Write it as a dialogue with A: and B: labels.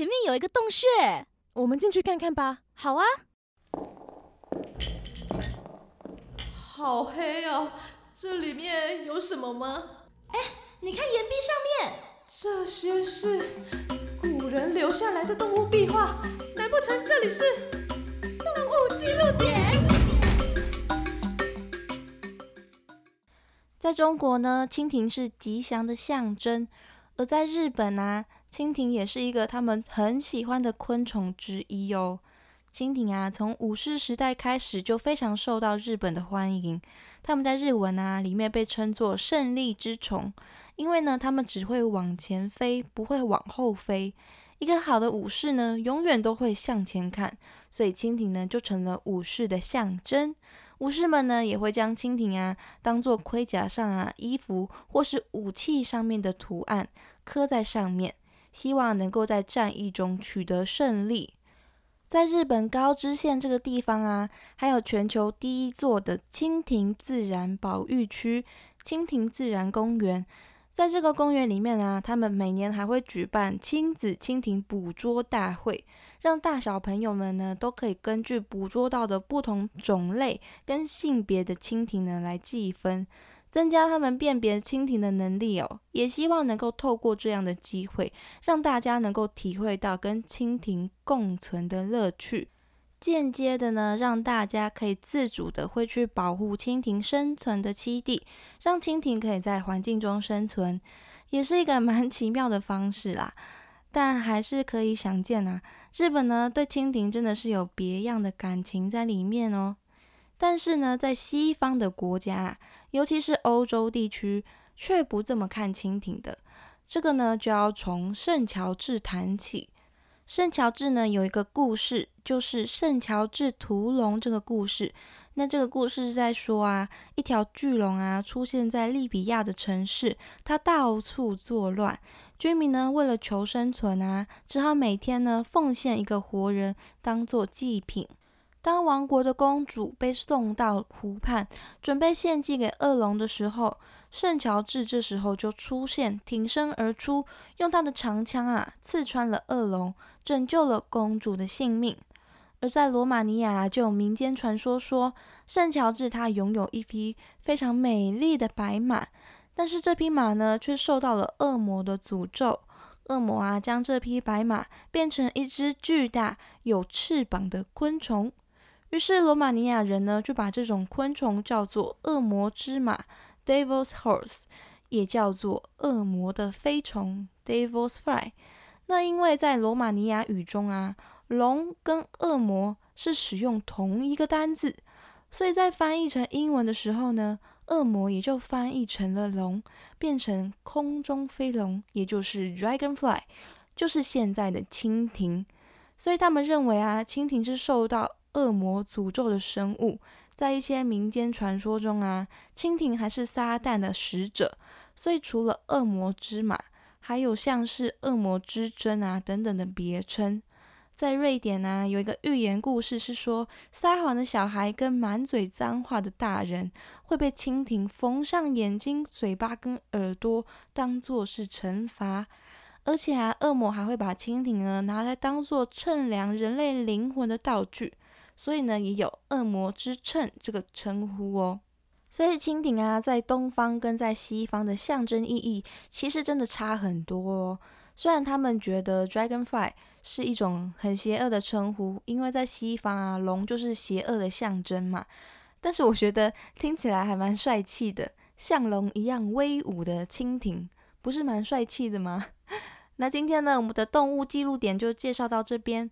A: 前面有一个洞穴，
B: 我们进去看看吧。
A: 好啊。
C: 好黑哦！这里面有什么吗？
A: 哎，你看岩壁上面，
C: 这些是古人留下来的动物壁画，难不成这里是动物记录点？
D: 在中国呢，蜻蜓是吉祥的象征；而在日本啊，蜻蜓也是一个他们很喜欢的昆虫之一哦。蜻蜓啊，从武士时代开始就非常受到日本的欢迎。他们在日文啊里面被称作胜利之虫，因为呢，他们只会往前飞，不会往后飞。一个好的武士呢，永远都会向前看，所以蜻蜓呢就成了武士的象征。武士们呢也会将蜻蜓啊当做盔甲上啊、衣服或是武器上面的图案刻在上面，希望能够在战役中取得胜利。在日本高知县这个地方啊，还有全球第一座的蜻蜓自然保育区——蜻蜓自然公园。在这个公园里面啊，他们每年还会举办亲子蜻蜓捕捉大会，让大小朋友们呢都可以根据捕捉到的不同种类跟性别的蜻蜓呢来计分。增加他们辨别蜻蜓的能力哦，也希望能够透过这样的机会，让大家能够体会到跟蜻蜓共存的乐趣，间接的呢，让大家可以自主的会去保护蜻蜓生存的栖地，让蜻蜓可以在环境中生存，也是一个蛮奇妙的方式啦。但还是可以想见啊，日本呢对蜻蜓真的是有别样的感情在里面哦。但是呢，在西方的国家。尤其是欧洲地区，却不这么看蜻蜓的。这个呢，就要从圣乔治谈起。圣乔治呢，有一个故事，就是圣乔治屠龙这个故事。那这个故事是在说啊，一条巨龙啊，出现在利比亚的城市，它到处作乱。居民呢，为了求生存啊，只好每天呢，奉献一个活人当做祭品。当王国的公主被送到湖畔，准备献祭给恶龙的时候，圣乔治这时候就出现，挺身而出，用他的长枪啊刺穿了恶龙，拯救了公主的性命。而在罗马尼亚，就有民间传说说，圣乔治他拥有一匹非常美丽的白马，但是这匹马呢，却受到了恶魔的诅咒。恶魔啊，将这匹白马变成一只巨大有翅膀的昆虫。于是罗马尼亚人呢，就把这种昆虫叫做恶魔之马 （Devil's Horse），也叫做恶魔的飞虫 （Devil's Fly）。那因为在罗马尼亚语中啊，龙跟恶魔是使用同一个单字，所以在翻译成英文的时候呢，恶魔也就翻译成了龙，变成空中飞龙，也就是 Dragonfly，就是现在的蜻蜓。所以他们认为啊，蜻蜓是受到恶魔诅咒的生物，在一些民间传说中啊，蜻蜓还是撒旦的使者。所以除了恶魔之马，还有像是恶魔之针啊等等的别称。在瑞典啊，有一个寓言故事是说，撒谎的小孩跟满嘴脏话的大人会被蜻蜓缝上眼睛、嘴巴跟耳朵，当做是惩罚。而且啊，恶魔还会把蜻蜓呢拿来当做称量人类灵魂的道具。所以呢，也有“恶魔之秤”这个称呼哦。所以蜻蜓啊，在东方跟在西方的象征意义，其实真的差很多哦。虽然他们觉得 “dragonfly” 是一种很邪恶的称呼，因为在西方啊，龙就是邪恶的象征嘛。但是我觉得听起来还蛮帅气的，像龙一样威武的蜻蜓，不是蛮帅气的吗？那今天呢，我们的动物记录点就介绍到这边。